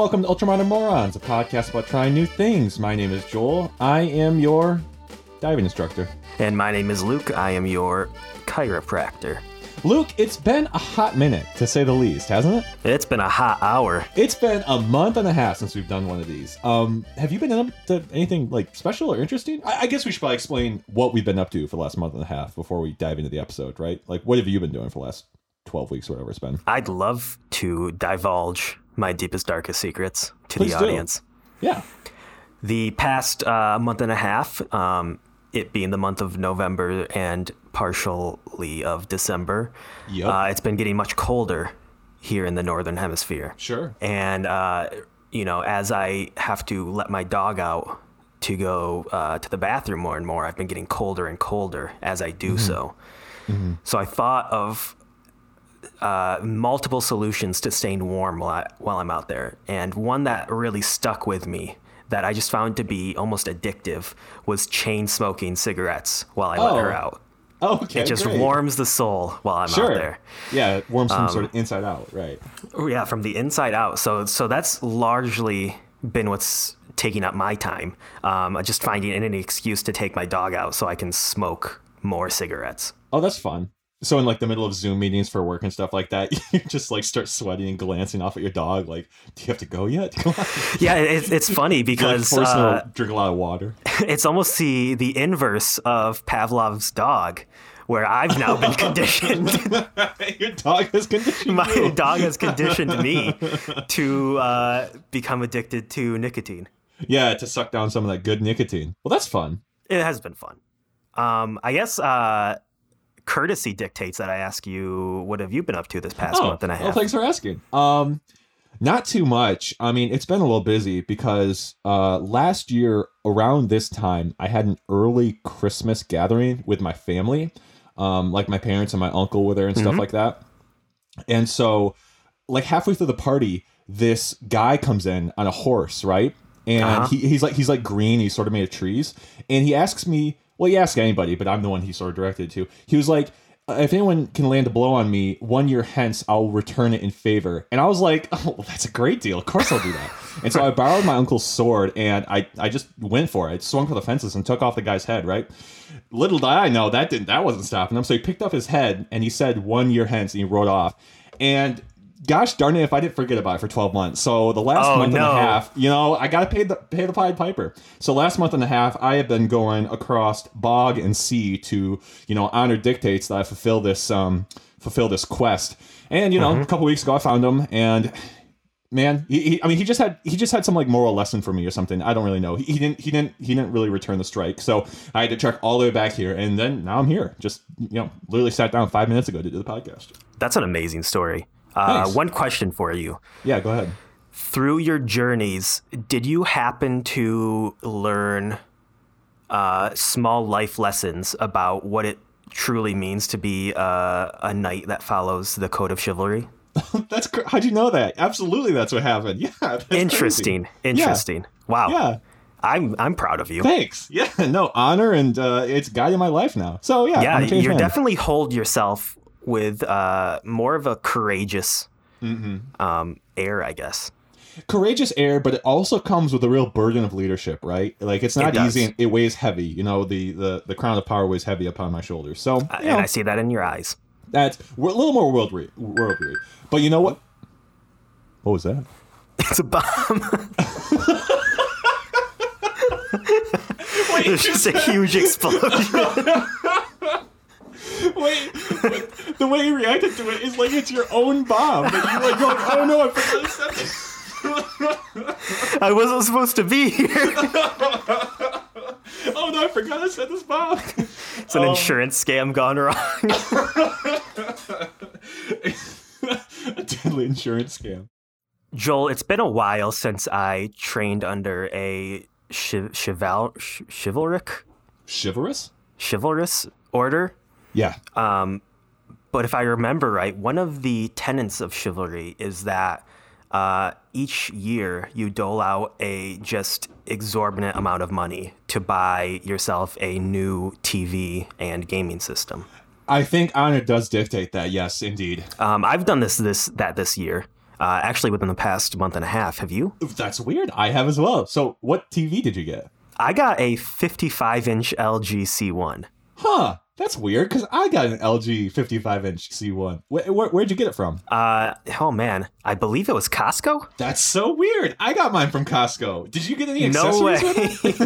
welcome to Ultramodern Morons, a podcast about trying new things. My name is Joel. I am your diving instructor. And my name is Luke. I am your chiropractor. Luke, it's been a hot minute, to say the least, hasn't it? It's been a hot hour. It's been a month and a half since we've done one of these. Um, have you been up to anything like special or interesting? I, I guess we should probably explain what we've been up to for the last month and a half before we dive into the episode, right? Like, what have you been doing for the last 12 weeks or whatever it's been? I'd love to divulge my deepest, darkest secrets to Please the do. audience. Yeah. The past uh, month and a half, um, it being the month of November and partially of December, Yep. uh, it's been getting much colder here in the northern hemisphere. Sure. And, uh, you know, as I have to let my dog out to go uh, to the bathroom more and more, I've been getting colder and colder as I do so. So I thought of uh, multiple solutions to staying warm while, I, while I'm out there. And one that really stuck with me that I just found to be almost addictive was chain smoking cigarettes while I Oh, let her out. Okay. It just great. warms the soul while I'm Sure. out there. Yeah, it warms from sort of inside out, right? Oh, yeah, from the inside out. So so that's largely been what's taking up my time. Um, just finding any excuse to take my dog out so I can smoke more cigarettes. Oh, that's fun. So in like the middle of Zoom meetings for work and stuff like that, you just like start sweating and glancing off at your dog. Like, do you have to go yet? Yeah, it's, it's funny because her uh, drink a lot of water. it's almost the the inverse of Pavlov's dog, where I've now been conditioned. your dog has conditioned My you. dog has conditioned me to uh, become addicted to nicotine. Yeah, to suck down some of that good nicotine. Well, that's fun. It has been fun. Um, I guess uh, courtesy dictates that I ask you, what have you been up to this past month and a Oh, well, half? thanks for asking. Um, not too much. I mean, it's been a little busy because uh, last year around this time, I had an early Christmas gathering with my family. Um, like my parents and my uncle were there and stuff like that. And so, like halfway through the party, this guy comes in on a horse, right? And Uh-huh. he, he's like he's like green. He's sort of made of trees, and he asks me. Well, you ask anybody, but I'm the one he sort of directed to. He was like, "Uh, "If anyone can land a blow on me, one year hence, I'll return it in favor." And I was like, "Oh, that's a great deal. Of course, I'll do that." and so I borrowed my uncle's sword, and I I just went for it. Swung for the fences and took off the guy's head. Right. Little did I know that didn't that wasn't stopping him. So he picked up his head and he said one year hence, and he rode off. And gosh darn it, if I didn't forget about it for twelve months. So the last Oh, month and a half, you know, I gotta pay the pay the Pied Piper. So last month and a half, I have been going across bog and sea to, you know, honor dictates that I fulfill this um fulfill this quest. And you know, Mm-hmm. a couple weeks ago, I found him, and man, he, he, I mean, he just had he just had some like moral lesson for me or something. I don't really know. He, he didn't he didn't he didn't really return the strike. So I had to trek all the way back here, and then now I'm here. Just you know, literally sat down five minutes ago to do the podcast. That's an amazing story. Uh, Thanks. one question for you. Yeah, go ahead. Through your journeys, did you happen to learn uh, small life lessons about what it truly means to be uh, a knight that follows the code of chivalry? That's cr- how'd you know that? Absolutely, that's what happened. Yeah, that's crazy. Interesting. Interesting. Wow. Yeah, I'm I'm proud of you. thanks. Yeah, no honor, and uh, it's guiding my life now. So yeah, yeah, I'm a changed you definitely hold yourself with uh, more of a courageous Mm-hmm. um, air, I guess. courageous air, but it also comes with a real burden of leadership, right? Like it's not It easy. And it weighs heavy. You know, the the the crown of power weighs heavy upon my shoulders. So Uh, And know, I see that in your eyes. that's we're a little more world weary, world weary. But you know what? What was that? It's a bomb. Wait, There's just a huge explosion. Wait, the way you reacted to it is like it's your own bomb. But you're like going, oh no, I forgot to set this. I wasn't supposed to be here. Oh no, I forgot to set this bomb. It's an um, insurance scam gone wrong. a deadly insurance scam. Joel, it's been a while since I trained under a chival- chivalric, Chivalrous? chivalrous order. Yeah. Um, but if I remember right, one of the tenets of chivalry is that uh, each year you dole out a just exorbitant amount of money to buy yourself a new TV and gaming system. I think honor does dictate that. Yes, indeed. Um, I've done this this that this year. Uh, actually, within the past month and a half. Have you? That's weird. I have as well. So, what TV did you get? I got a 55 inch LG C1. Huh. That's weird because I got an LG 55 inch C1. Where, where, where'd you get it from? Uh, oh man, I believe it was Costco. That's so weird. I got mine from Costco. Did you get any accessories? No way.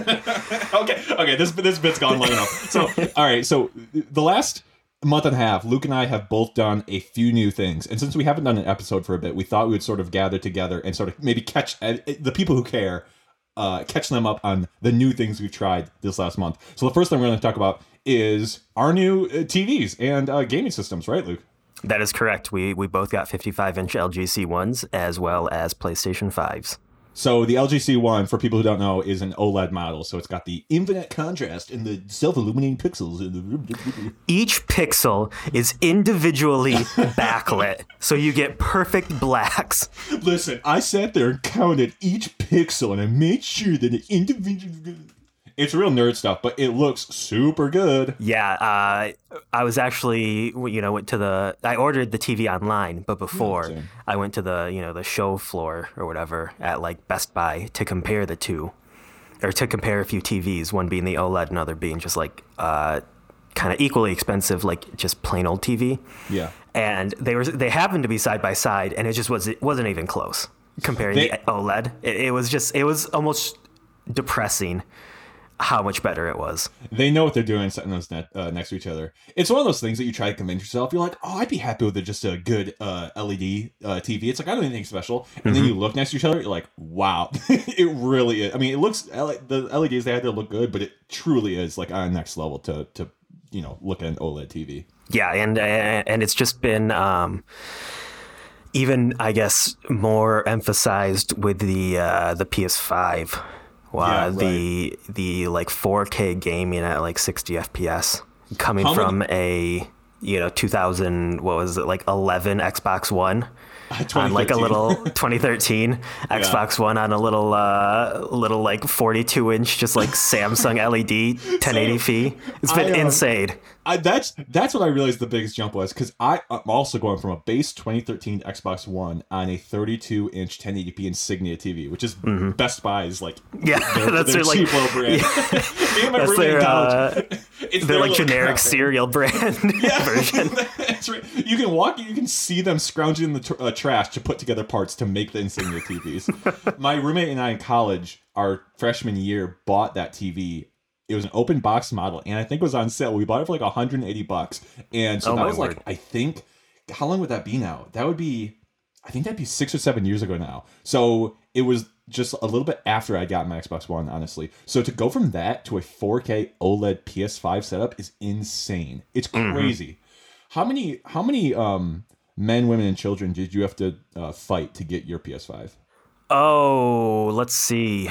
okay, okay. This this bit's gone long enough. So, all right. So the last month and a half, Luke and I have both done a few new things, and since we haven't done an episode for a bit, we thought we would sort of gather together and sort of maybe catch uh, the people who care, uh, catch them up on the new things we've tried this last month. So the first thing we're going to talk about is our new uh, TVs and uh, gaming systems, right, Luke? That is correct. We we both got 55 inch LG C1s as well as PlayStation 5s. So the LG C1, for people who don't know, is an OLED model. So it's got the infinite contrast and the self-illuminating pixels. Each pixel is individually backlit, so you get perfect blacks. Listen, I sat there and counted each pixel, and I made sure that it individually. It's real nerd stuff, but it looks super good. Yeah, uh, I was actually, you know, went to the. I ordered the TV online, but before same. I went to the, you know, the show floor or whatever at like Best Buy to compare the two, or to compare a few TVs. One being the OLED, and another being just like uh, kind of equally expensive, like just plain old TV. Yeah. And they were they happened to be side by side, and it just was it wasn't even close comparing They- the OLED. It, it was just it was almost depressing how much better it was. They know what they're doing setting those net, uh, next to each other. It's one of those things that you try to convince yourself. You're like, oh, I'd be happy with just a good uh, LED uh, TV. It's like, I don't need anything special. And then you look next to each other, you're like, wow, it really is. I mean, it looks, L- the LEDs they had there look good, but it truly is like on next level to, to you know, look at an OLED TV. Yeah, and and it's just been um, even I guess more emphasized with the uh, the PS5. Wow, Yeah, the the like 4K gaming at like 60 FPS coming How many- from a you know 2000 what was it like 11 Xbox One on like a little 2013 Xbox One on a little uh little like 42 inch just like Samsung LED 1080p. It's been I, uh, insane. I, that's that's what I realized the biggest jump was because I'm also going from a base 2013 Xbox One on a 32 inch 1080p Insignia TV, which is Best Buy's like Mm-hmm. Yeah, that's their their, like- cheap low brand. Me and my That's roommate their, in college, uh, it's They're like generic cereal brand version. That's right. You can walk. You can see them scrounging in the tr- uh, trash to put together parts to make the Insignia TVs. My roommate and I in college, our freshman year, bought that TV. It was an open box model, and I think it was on sale. We bought it for like 180 bucks, and so Oh, that was like. I think. How long would that be now? That would be, I think that'd be six or seven years ago now. So it was just a little bit after I got my Xbox One, honestly. So to go from that to a 4K OLED PS5 setup is insane. It's Mm-hmm. crazy. How many how many um men, women, and children did you have to uh, fight to get your PS5? Oh, let's see.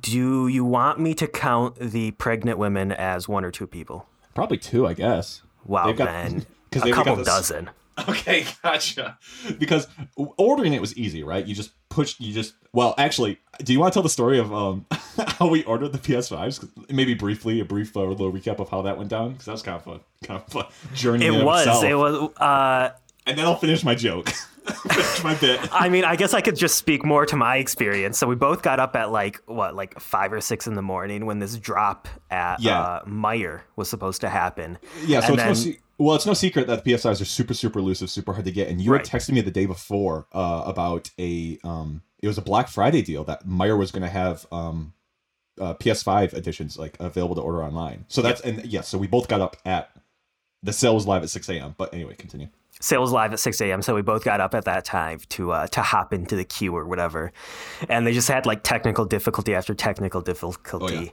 Do you want me to count the pregnant women as one or two people? Probably two, I guess. Wow, then a couple dozen. Okay, gotcha. Because ordering it was easy, right? You just push. You just well, actually, do you want to tell the story of um how we ordered the PS5s? Maybe briefly, a brief uh, little recap of how that went down, because that was kind of fun, kind of fun journey. It was. itself. It was. Uh, and then I'll finish my joke, finish my bit. I mean, I guess I could just speak more to my experience. So we both got up at like what, like five or six in the morning when this drop at Yeah. uh, Meijer was supposed to happen. Yeah, so And it's no then- se- well, it's no secret that the PS5s are super, super elusive, super hard to get. And you Right. had texted me the day before uh, about a um, it was a Black Friday deal that Meijer was going to have um, uh, PS5 editions like available to order online. So that's and yes, so we both got up at the sale was live at six a.m. But anyway, continue. Sale was live at 6 a.m. So we both got up at that time to uh, to hop into the queue or whatever, and they just had like technical difficulty after technical difficulty.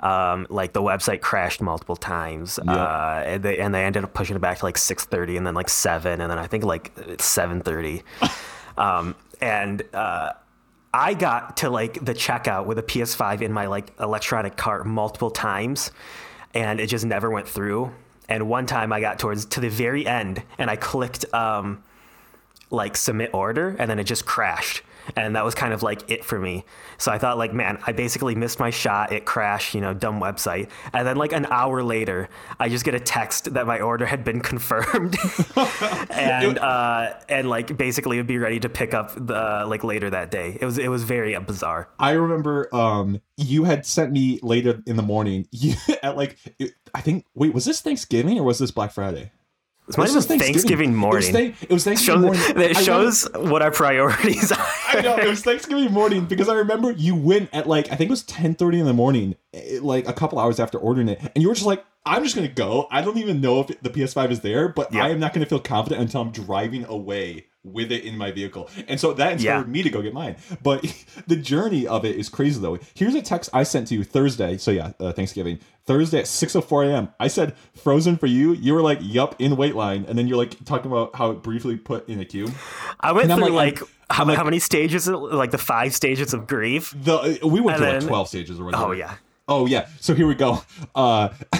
Um, like the website crashed multiple times, uh, and they and they ended up pushing it back to like 6:30, and then like seven, and then I think like 7:30, um, and. Uh, I got to like the checkout with a PS5 in my like electronic cart multiple times and it just never went through. And one time I got towards to the very end and I clicked um like submit order and then it just crashed. And that was kind of like it for me. So I thought like, man, I basically missed my shot. It crashed, you know, dumb website. And then like an hour later, I just get a text that my order had been confirmed, and uh, and like basically would be ready to pick up the like later that day. It was it was very bizarre. I remember um you had sent me later in the morning you, at like I think wait was this Thanksgiving or was this Black Friday? This might have been Thanksgiving morning. It was, it was Thanksgiving morning. It shows what our priorities are. I know it was Thanksgiving morning because I remember you went at like I think it was ten thirty in the morning, eh, like a couple hours after ordering it, and you were just like, "I'm just gonna go. I don't even know if the PS5 is there, but yep. I am not gonna feel confident until I'm driving away with it in my vehicle. And so that inspired yeah. me to go get mine. But the journey of it is crazy though. Here's a text I sent to you Thursday. So yeah, uh, Thanksgiving. Thursday at 6:04 a.m. I said frozen for you. You were like, "Yup, in wait line." And then you're like talking about how it briefly put in a queue. I went through like, like how, like, how many stages? Like the five stages of grief. The we went through like 12 stages or whatever. Oh yeah. Oh yeah. So here we go. Uh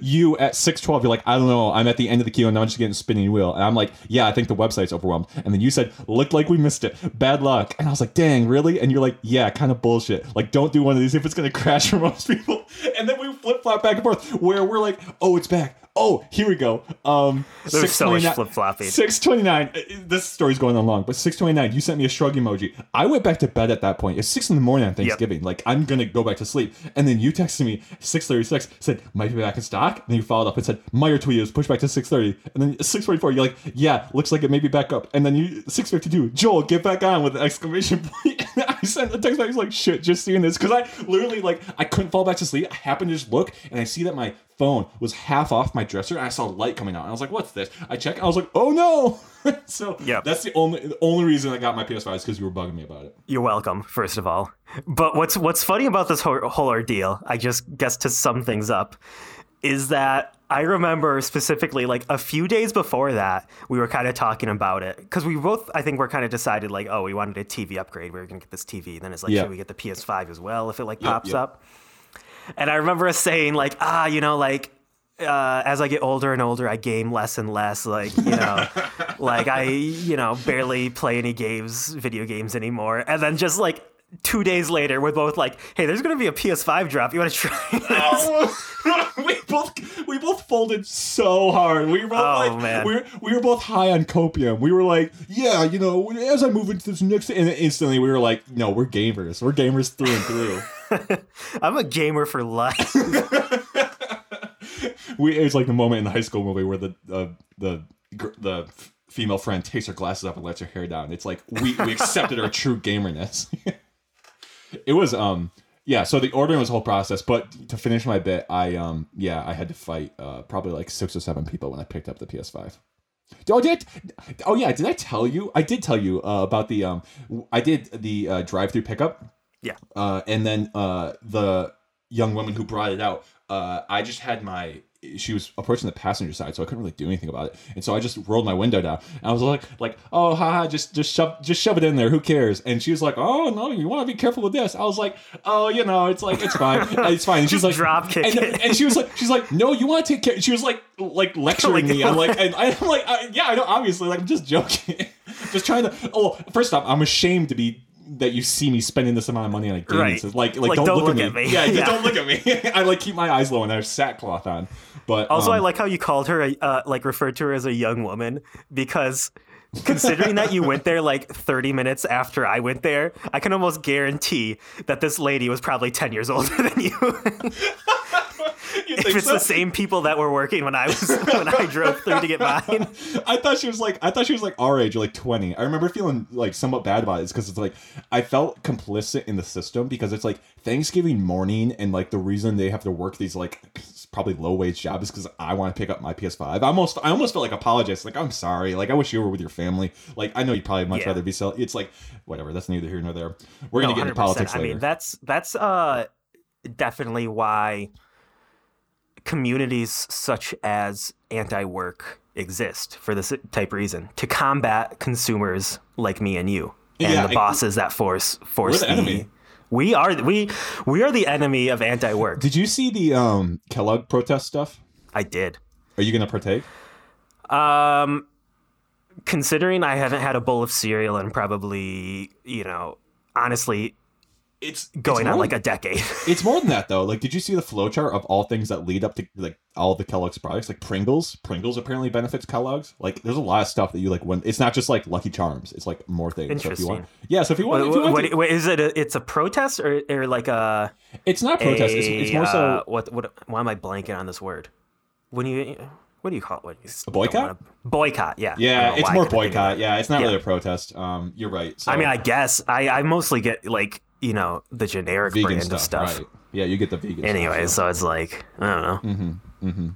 you at 612 you're like i don't know i'm at the end of the queue and now i'm just getting spinning wheel and i'm like yeah i think the website's overwhelmed and then you said looked like we missed it bad luck and i was like dang really and you're like yeah kind of bullshit like don't do one of these if it's going to crash for most people and then we flip flop back and forth where we're like oh it's back Oh, here we go. Um, There's so much flip flopping. Six twenty nine. Uh, this story's going on long, but six twenty nine. You sent me a shrug emoji. I went back to bed at that point. It's six in the morning on Thanksgiving. Yep. Like I'm gonna go back to sleep. And then you texted me six thirty six. Said might be back in stock. And then you followed up and said Meijer tweet is pushed back to six thirty. And then six forty four. You're like, yeah, looks like it may be back up. And then you six fifty two. Joel, get back on with an exclamation point. I sent a text back. I was like, shit, just seeing this because I literally like I couldn't fall back to sleep. I happened to just look and I see that my phone was half off my dresser and I saw light coming out. And I was like, what's this? I check. I was like, oh no. so yeah, that's the only the only reason I got my PS5 is because you were bugging me about it. You're welcome, first of all. But what's what's funny about this whole, whole ordeal, I just guess to sum things up, is that I remember specifically like a few days before that, we were kind of talking about it because we both, I think, were kind of decided like, oh, we wanted a TV upgrade. We were gonna get this TV. Then it's like, should we get the PS5 as well if it like pops yep, yep. up? And I remember us saying like, ah, you know, like uh, as I get older and older, I game less and less. Like you know, like I you know barely play any games, video games anymore. And then just like two days later, we're both like, "Hey, there's gonna be a PS5 drop. You want to try?" Oh, we both we both folded so hard. We were both oh, like, man. we were, we were both high on copium. We were like, "Yeah, you know, as I move into this next," and instantly we were like, "No, we're gamers. We're gamers through and through." I'm a gamer for life. we it was like the moment in the high school movie where the uh, the the female friend takes her glasses up and lets her hair down. It's like we we accepted our true gamerness. it was um yeah so the ordering was a whole process but to finish my bit i um yeah i had to fight uh probably like six or seven people when i picked up the ps5 Oh, did I, oh yeah, did I tell you? I did tell you uh, about the um. I did the uh, drive-through pickup yeah. Uh, and then uh, the young woman who brought it out, uh, I just had my she was approaching the passenger side, so I couldn't really do anything about it. And so I just rolled my window down. And I was like, like, oh, haha, just just shove just shove it in there. Who cares? And she was like, oh no, you want to be careful with this. I was like, oh, you know, it's like it's fine, it's fine. And she's like, drop kick. And, and, she was like, she's like, no, you want to take care. She was like, like lecturing me. I'm like, and I'm like, uh, yeah, I know, obviously, like I'm just joking, just trying to. Oh, first off, I'm ashamed to be that you see me spending this amount of money on a game. Right. Like, like, like don't, don't, look, look at, me. me. Yeah, yeah, don't look at me. I like keep my eyes low and I have sackcloth on. But also, um, I like how you called her, uh, like referred to her as a young woman because considering that you went there like 30 minutes after I went there, I can almost guarantee that this lady was probably 10 years older than you. if it's so? the same people that were working when I was when I drove through to get mine. I thought she was like I thought she was like our age, like twenty. I remember feeling like somewhat bad about it because it's like I felt complicit in the system because it's like Thanksgiving morning and like the reason they have to work these like probably low wage jobs is because I want to pick up my PS5. I almost I almost felt like apologize, like I'm sorry, like I wish you were with your family. Like I know you'd probably much yeah. rather be sell. It's like whatever. That's neither here nor there. We're gonna no, get into politics later. I mean that's that's uh definitely why communities such as anti-work exist for this type of reason to combat consumers like me and you and yeah, the bosses that force force the, the enemy. We are we we are the enemy of anti-work. Did you see the um Kellogg protest stuff? I did. Are you going to partake? Um considering I haven't had a bowl of cereal in probably, you know, honestly, It's going it's on like a decade. It's more than that though. Like, did you see the flowchart of all things that lead up to like all the Kellogg's products? Like Pringles. Pringles apparently benefits Kellogg's. Like, there's a lot of stuff that you like when it's not just like Lucky Charms. It's like more things. So if you want, yeah. So if you want, what, if you want to- is it? A, it's a protest or, or like a, it's not protest. It's, it's a, more so uh, what what? Why am I blanking on this word? When you what do you call it? When you A boycott? boycott. Yeah. Yeah, it's more couldn't think of boycott. Yeah, it's not Yeah. really a protest. Um, you're right. So I mean, I guess I, I mostly get like you know the generic vegan brand stuff, of stuff. right? Yeah, you get the vegan. Anyway, stuff, so. so it's like I don't know. Mm-hmm, mm-hmm.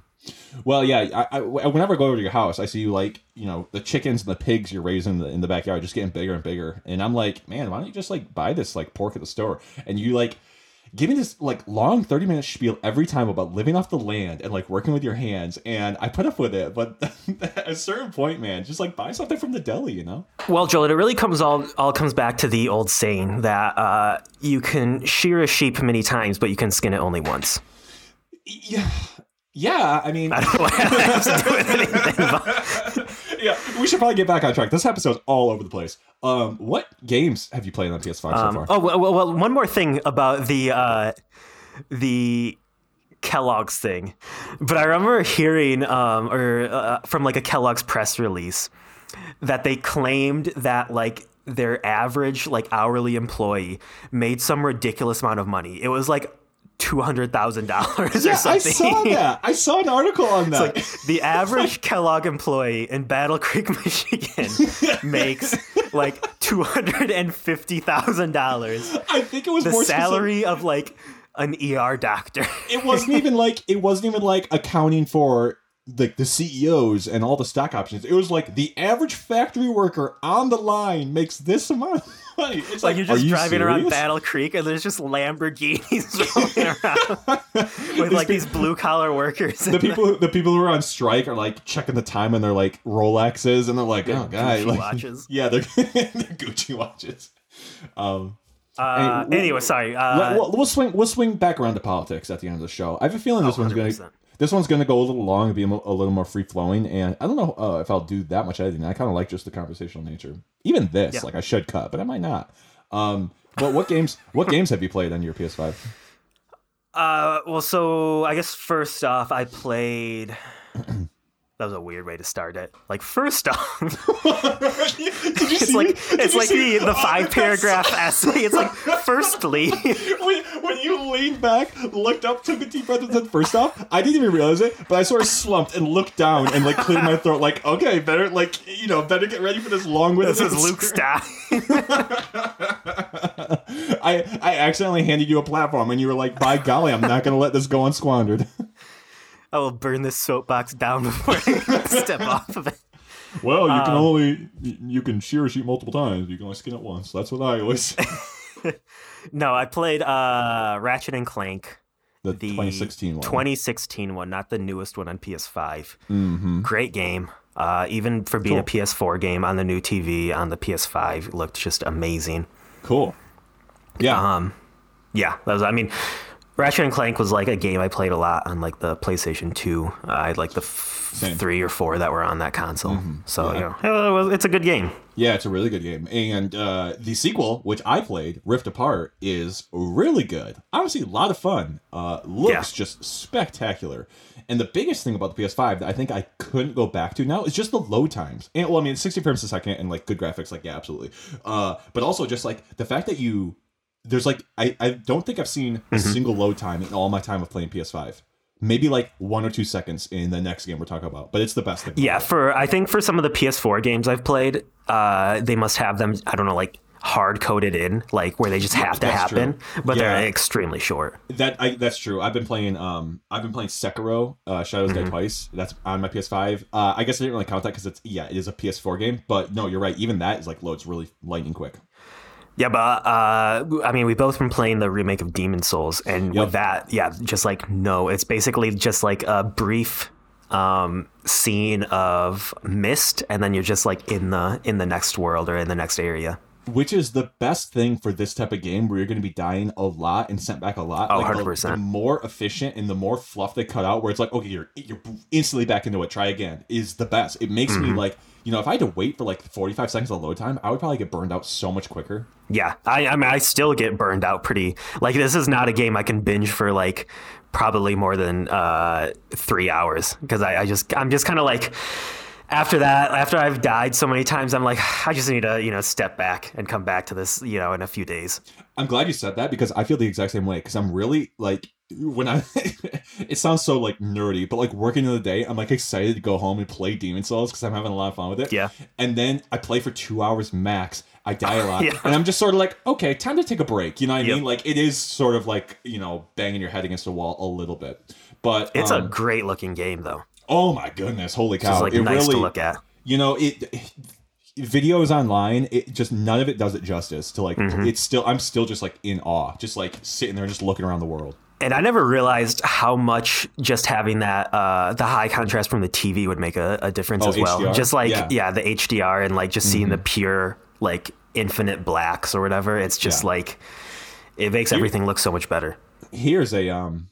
Well, yeah. I, I, whenever I go over to your house, I see you like you know the chickens and the pigs you're raising in the, in the backyard just getting bigger and bigger, and I'm like, man, why don't you just like buy this like pork at the store? And you like give me this like long 30 minute spiel every time about living off the land and like working with your hands, and I put up with it. But at a certain point, man, just like buy something from the deli, you know? Well, Joel, it really comes all all comes back to the old saying that uh, you can shear a sheep many times, but you can skin it only once. Yeah. Yeah, I mean, I don't know what that has to do with anything. But yeah, we should probably get back on track. This episode's all over the place. Um, what games have you played on PS5 so far? oh well, well, well, one more thing about the uh, the Kellogg's thing, but I remember hearing um, or uh, from like a Kellogg's press release that they claimed that like their average like hourly employee made some ridiculous amount of money. It was like two hundred thousand dollars or something. yeah, I saw that. I saw an article on that. Like the average Kellogg employee in Battle Creek, Michigan makes like two hundred and fifty thousand dollars. I think it was The more specific- salary of like an ER doctor. It wasn't even like it wasn't even like accounting for like the CEOs and all the stock options. It was like the average factory worker on the line makes this amount of money. It's like like, you're just you driving around? Battle Creek and there's just Lamborghinis rolling around with like these blue collar workers. the people the people who are on strike are like checking the time on their like Rolexes and they're like, oh god, like, watches. Yeah, they're, they're Gucci watches. Um, Uh, Hey, anyway, sorry. Uh, we'll, we'll swing we'll swing back around to politics at the end of the show. I have a feeling this Oh, one's gonna 100%. This one's gonna go a little long and be a, a little more free flowing. And I don't know uh, if I'll do that much editing. I kind of like just the conversational nature. Even this, Yeah. like I should cut, but I might not. Um, but what games what games have you played on your PS5? Uh, well, so I guess first off, I played. that was a weird way to start it. Like first off, it's like it's like the the oh, five paragraph essay. It's like firstly, when, when you leaned back, looked up, took a deep breath, and said, "First off, I didn't even realize it, but I sort of slumped and looked down and like cleared my throat. Like, okay, better like you know, better get ready for this long with this is Luke Stein. I I accidentally handed you a platform, and you were like, "By golly, I'm not gonna let this go unsquandered." I will burn this soapbox down before I step off of it. well, you can only you can shear a sheet multiple times. You can only skin it once. That's what I always. No, I played uh, Ratchet and Clank. The, The 2016 one. 2016 one, not the newest one on PS5. Mm-hmm. Great game. Uh, even for being a PS4 game on the new TV on the PS5, it looked just amazing. Cool. Yeah. Um, yeah, that was. I mean, Ratchet and Clank was like a game I played a lot on like the PlayStation 2. Uh, I had like the f- Mm-hmm. three or four that were on that console. So Yeah. you know, it's a good game. Yeah, it's a really good game. And uh, the sequel, which I played, Rift Apart, is really good. Honestly, a lot of fun. Uh, looks Yeah. just spectacular. And the biggest thing about the PS5 that I think I couldn't go back to now is just the load times. And well, I mean, 60 frames a second and like good graphics, like yeah, absolutely. Uh, but also just like the fact that you there's like I, I don't think I've seen a single load time in all my time of playing PS5. Maybe like one or two seconds in the next game we're talking about, but it's the best thing. Yeah, for I think for some of the PS4 games I've played, uh, they must have them. I don't know, like hard coded in, like where they just have to that's happen, true. but Yeah. they're extremely short. That I, that's true. I've been playing. Um, I've been playing Sekiro, uh, Shadows Die Twice. That's on my PS5. Uh, I guess I didn't really count that because it's yeah, it is a PS4 game. But no, you're right. Even that is like loads really lightning quick. Yeah, but uh, I mean, we've both been playing the remake of Demon Souls, and Yep. with that, yeah, just like no, it's basically just like a brief um, scene of mist, and then you're just like in the in the next world or in the next area. which is the best thing for this type of game where you're going to be dying a lot and sent back a lot. Oh, like 100%. The, more efficient and the more fluff they cut out, where it's like, okay, you're you're instantly back into it. Try again is the best. It makes Mm-hmm. me like, you know, if I had to wait for like 45 seconds of load time, I would probably get burned out so much quicker. Yeah, I, I mean, I still get burned out pretty. Like, this is not a game I can binge for like probably more than uh, three hours because I, I just I'm just kind of like after that after I've died so many times I'm like I just need to you know step back and come back to this you know in a few days. I'm glad you said that because I feel the exact same way. Because I'm really like when I, it sounds so like nerdy, but like working in the day, I'm like excited to go home and play Demon Souls because I'm having a lot of fun with it. Yeah. And then I play for two hours max. I die a lot, Yeah. and I'm just sort of like, okay, time to take a break. You know what I Yep. mean? Like it is sort of like you know banging your head against the wall a little bit. But It's um, a great looking game though. oh my goodness, holy cow! It's like it nice really, to look at. you know it videos online it just none of it does it justice to like Mm-hmm. it's still i'm still just like in awe just like sitting there just looking around the world And I never realized how much just having that uh, the high contrast from the TV would make a, a difference Oh, as well. HDR? Just like Yeah. Mm-hmm. yeah. the HDR and like just seeing the pure like infinite blacks or whatever. It's just Yeah. like it makes everything look so much better. here's a um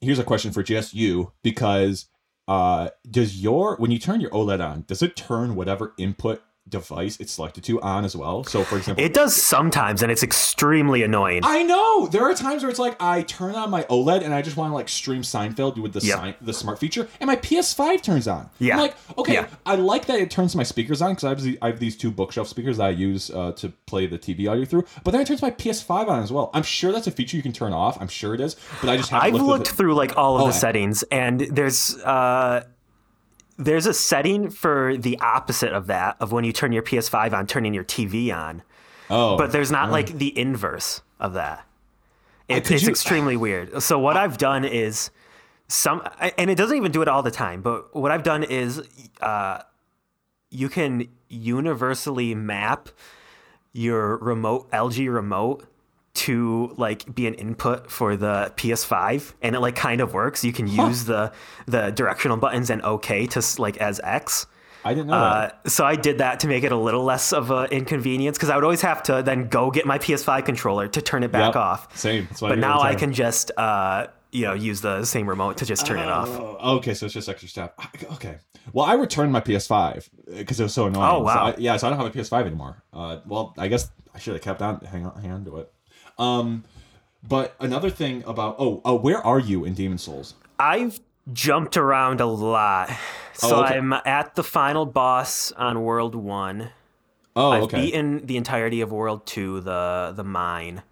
here's a question for just you because uh does your when you turn your oled on does it turn whatever input device it's selected to on as well so for example It does sometimes, and it's extremely annoying. I know there are times where it's like I turn on my OLED and I just want to like stream Seinfeld with the Yep. sign, the smart feature, and my PS5 turns on. Yeah. I'm like, okay, Yeah. I like that it turns my speakers on because I the- I have these two bookshelf speakers that I use uh, to play the TV audio through. But then it turns my PS5 on as well. I'm sure that's a feature you can turn off. I'm sure it is, but I just haven't I've looked, looked through like all of Oh, the settings, and there's uh, there's a setting for the opposite of that of when you turn your PS5 on, turning your TV on. Oh, but there's not like the inverse of that. It, it's you- extremely weird. So what I've done is some, and it doesn't even do it all the time. But what I've done is, uh, you can universally map your remote LG remote to like be an input for the PS5 and it like kind of works. You can use the the directional buttons and OK to like as X. I didn't know Uh, that. so I did that to make it a little less of an inconvenience because I would always have to then go get my PS5 controller to turn it back Yep. off. Same. But now I can just uh, you know use the same remote to just turn it off. Oh, okay, so it's just extra step. Okay. Well, I returned my PS5 because it was so annoying. Oh, wow. So I- yeah, so I don't have a PS5 anymore. Uh, well, I guess I should have kept on hang on, hang on to it. Um, but another thing about oh, oh, where are you in Demon Souls? I've jumped around a lot. So Oh, okay. I'm at the final boss on World One. Oh, I've okay. beaten the entirety of World Two, the the mine,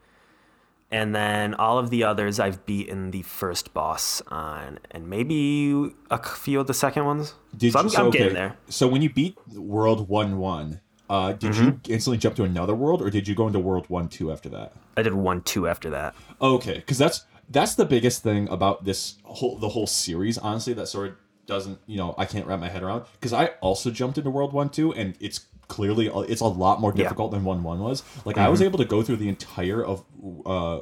and then all of the others I've beaten the first boss on, and maybe a few of the second ones. Did so I'm, you, so, I'm okay. getting there. So when you beat World One One, uh, did Mm-hmm. you instantly jump to another world, or did you go into World One Two after that? I did one two after that. Okay, because that's that's the biggest thing about this whole the whole series. Honestly, that sort of doesn't you know I can't wrap my head around because I also jumped into World One Two and it's clearly it's a lot more difficult than One One was. Like I was able to go through the entire of uh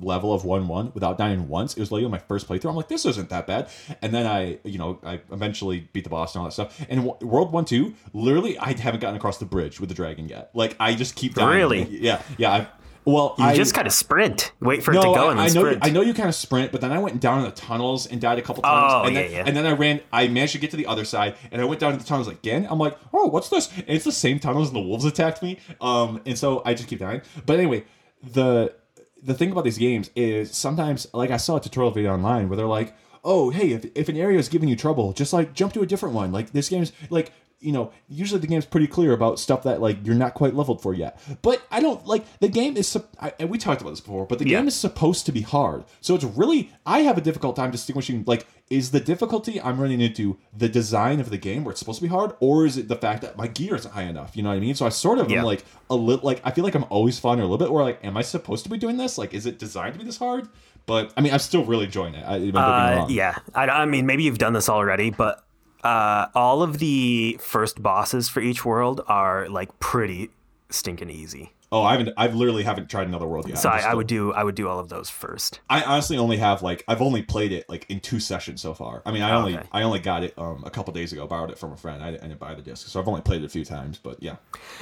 level of one one without dying once. It was literally my first playthrough. I'm like, this isn't that bad. And then I, you know, I eventually beat the boss and all that stuff. And w- World One Two, literally, I haven't gotten across the bridge with the dragon yet. Like I just keep dying. Really? Yeah, yeah. I, well, You I just kind of sprint, wait for it to go, I, and then I know. sprint. I know you kind of sprint, but then I went down in the tunnels and died a couple times. Oh, and yeah, then, yeah. And then I ran. I managed to get to the other side, and I went down into the tunnels again. I'm like, oh, what's this? And it's the same tunnels, and the wolves attacked me. Um, and so I just keep dying. But anyway, the the thing about these games is sometimes, like I saw a tutorial video online where they're like, oh, hey, if if an area is giving you trouble, just like jump to a different one. Like this game's like you know, usually the game's pretty clear about stuff that like you're not quite leveled for yet. But I don't like the game is. I, and we talked about this before, but the Yeah. game is supposed to be hard, so it's really I have a difficult time distinguishing like is the difficulty I'm running into the design of the game where it's supposed to be hard, or is it the fact that my gear isn't high enough? You know what I mean? So I sort of Yeah. am like a little like I feel like I'm always falling a little bit where like am I supposed to be doing this? Like is it designed to be this hard? But I mean I'm still really enjoying it. I, don't get me Uh, yeah, I, I mean, maybe you've done this already, but uh, all of the first bosses for each world are like pretty stinking easy. Oh, I haven't. I've literally haven't tried another world yet. So I, just I still- would do I would do all of those first. I honestly only have like I've only played it like in two sessions so far. I mean, I only Okay. I only got it um a couple days ago. Borrowed it from a friend. I didn't, I didn't buy the disc, so I've only played it a few times. But yeah,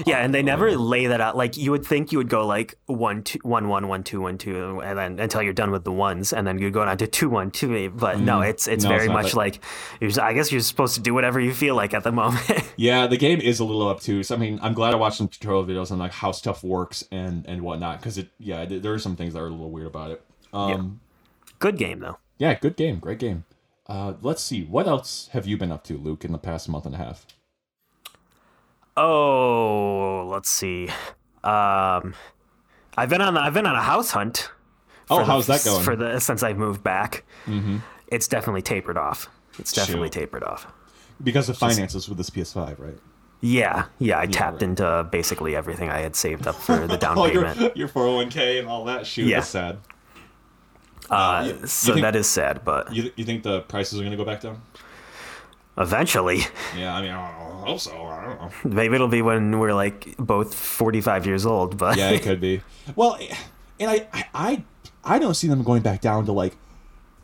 Yeah, and they never lay that out. Like you would think you would go like one two one one one two one two, and then until you're done with the ones, and then you go on to two one two eight. But no, it's it's Mm-hmm. No, very it's much like- like you're, I guess you're supposed to do whatever you feel like at the moment. yeah, the game is a little obtuse. I mean, I'm glad I watched some tutorial videos on like how stuff works and and whatnot because it yeah th- there are some things that are a little weird about it. Um, Good game though. yeah. good game, great game. Uh, let's see, what else have you been up to, Luke, in the past month and a half? Oh, let's see. Um, I've been on the, I've been on a house hunt. Oh, for the- how's that going? For the since I've moved back, mm-hmm. it's definitely tapered off. It's definitely Shoot. tapered off. Because of finances with this PS5, right? Yeah, yeah. I tapped right. into basically everything I had saved up for the down Oh, your payment. your 401k and all that. Shoot, Yeah. that's sad. Uh, you- you so think- that is sad, but You, you think the prices are going to go back down? eventually, Yeah, I mean, I don't know. I hope so. I don't know. maybe it'll be when we're like both forty-five years old. But Yeah, it could be. Well, and I, I, I, I don't see them going back down to like,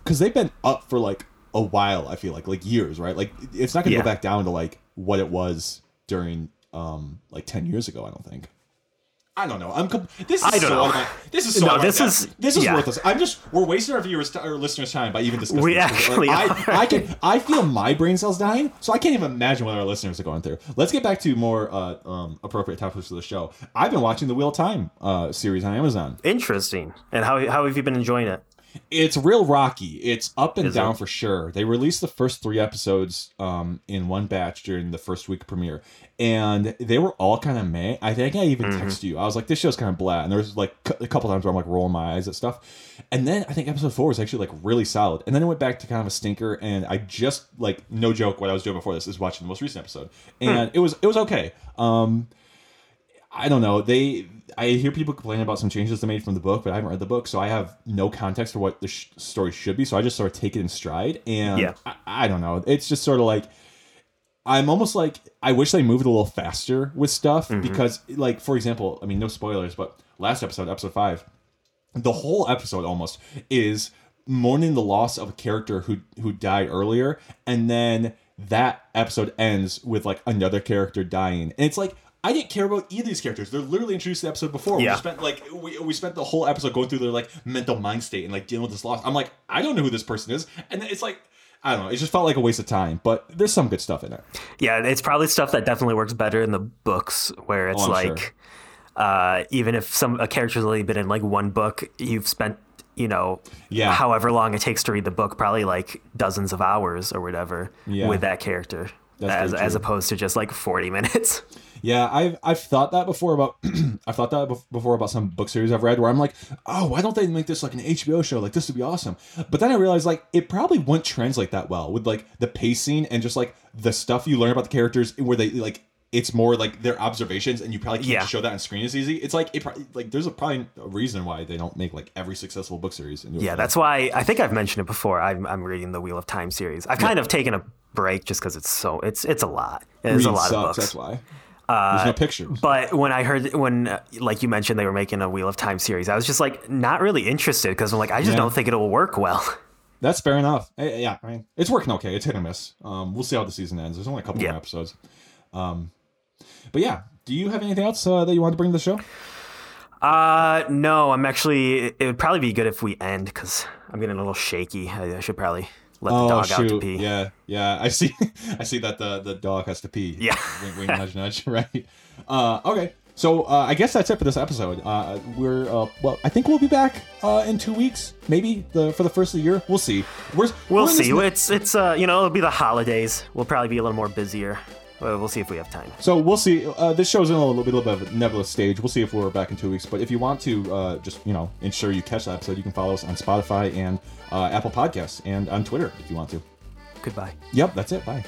because they've been up for like a while. I feel like like years, right? Like it's not going to Yeah. go back down to like what it was during um like ten years ago. I don't think. I don't know. I'm. Com- this is I don't so know. my- this is so. No, out of my this is- this is yeah. worthless. I'm just. We're wasting our viewers or listeners' time by even discussing. We this. actually I. I can. I feel my brain cells dying, so I can't even imagine what our listeners are going through. Let's get back to more uh, um, appropriate topics for the show. I've been watching the Wheel of Time uh, series on Amazon. interesting. And how how have you been enjoying it? It's real rocky. It's up and Is down it? for sure. They released the first three episodes um, in one batch during the first week premiere, and they were all kind of meh. I think I even Mm-hmm. texted you. I was like, "This show's kind of blah," and there was like a couple times where I'm like rolling my eyes at stuff. And then I think episode four was actually like really solid. And then it went back to kind of a stinker. And I just like no joke, what I was doing before this is watching the most recent episode, Hmm. and it was it was okay. Um, I don't know. They I hear people complaining about some changes they made from the book, but I haven't read the book, so I have no context for what the sh- story should be. So I just sort of take it in stride, and Yeah. I, I don't know. It's just sort of like I'm almost like I wish they moved a little faster with stuff mm-hmm. because, like, for example, I mean, no spoilers, but last episode, episode five, the whole episode almost is mourning the loss of a character who who died earlier, and then that episode ends with like another character dying, and it's like. I didn't care about either of these characters. They're literally introduced in the episode before. Yeah. We spent like we, we spent the whole episode going through their like mental mind state and like dealing with this loss. I'm like, I don't know who this person is, and it's like, I don't know. It just felt like a waste of time. But there's some good stuff in it. Yeah, it's probably stuff that definitely works better in the books, where it's Oh, like, sure. uh, even if some a character's only been in like one book, you've spent you know, Yeah. however long it takes to read the book, probably like dozens of hours or whatever Yeah. with that character, That's as as opposed to just like forty minutes. Yeah, I've I've thought that before about I've thought that before about some book series I've read where I'm like, oh, why don't they make this like an HBO show? Like this would be awesome. But then I realized like it probably wouldn't translate that well with like the pacing and just like the stuff you learn about the characters where they like it's more like their observations and you probably can't Yeah. show that on screen as easy. It's like it probably like there's a probably a reason why they don't make like every successful book series. Yeah, that's why I think I've mentioned it before. I'm, I'm reading the Wheel of Time series. I've kind of taken a break just because it's so it's it's a lot. It's a lot sucks, of books. That's why. There's no pictures. But when I heard when uh, like you mentioned they were making a Wheel of Time series, I was just like not really interested because I'm like I just Yeah. don't think it'll work well. That's fair enough. Eh, Yeah, I mean, it's working okay. It's hit or miss. Um, we'll see how the season ends. There's only a couple Yeah. more episodes. Um, but yeah, do you have anything else uh, that you want to bring to the show? Uh, no, I'm actually. It would probably be good if we end because I'm getting a little shaky. I, I should probably let the dog out to pee. Oh, Yeah, yeah. I see. I see that the the dog has to pee. Yeah. wink, wink, nudge, nudge. Right. Uh, okay. So uh, I guess that's it for this episode. Uh, we're uh, well. I think we'll be back uh, in two weeks, maybe the for the first of the year. We'll see. We're, We'll we're in this see. It's it's uh you know it'll be the holidays. We'll probably be a little more busier. Uh, We'll see if we have time. So we'll see. Uh, this show's in a little bit of a nebulous stage. We'll see if we're back in two weeks. But if you want to uh, just you know ensure you catch that episode, you can follow us on Spotify and uh, Apple Podcasts and on Twitter if you want to. Goodbye. Yep, that's it. Bye.